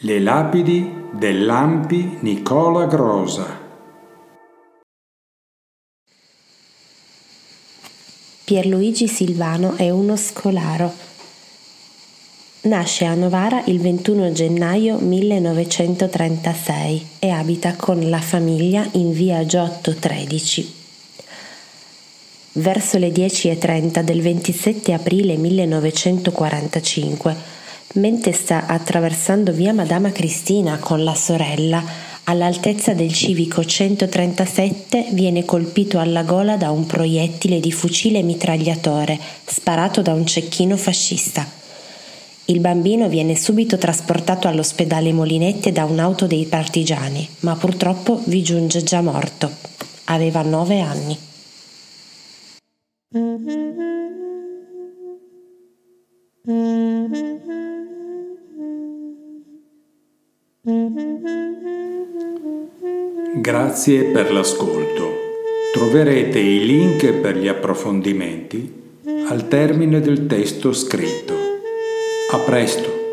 Le lapidi dell'Ampi Nicola Grosa. Pierluigi Silvano è uno scolaro. Nasce a Novara il 21 gennaio 1936 e abita con la famiglia in via Giotto 13. Verso le 10.30 del 27 aprile 1945, mentre sta attraversando via Madama Cristina con la sorella, all'altezza del civico 137 viene colpito alla gola da un proiettile di fucile mitragliatore sparato da un cecchino fascista. Il bambino viene subito trasportato all'ospedale Molinette da un'auto dei partigiani, ma purtroppo vi giunge già morto. Aveva nove anni. Grazie per l'ascolto. Troverete i link per gli approfondimenti al termine del testo scritto. A presto!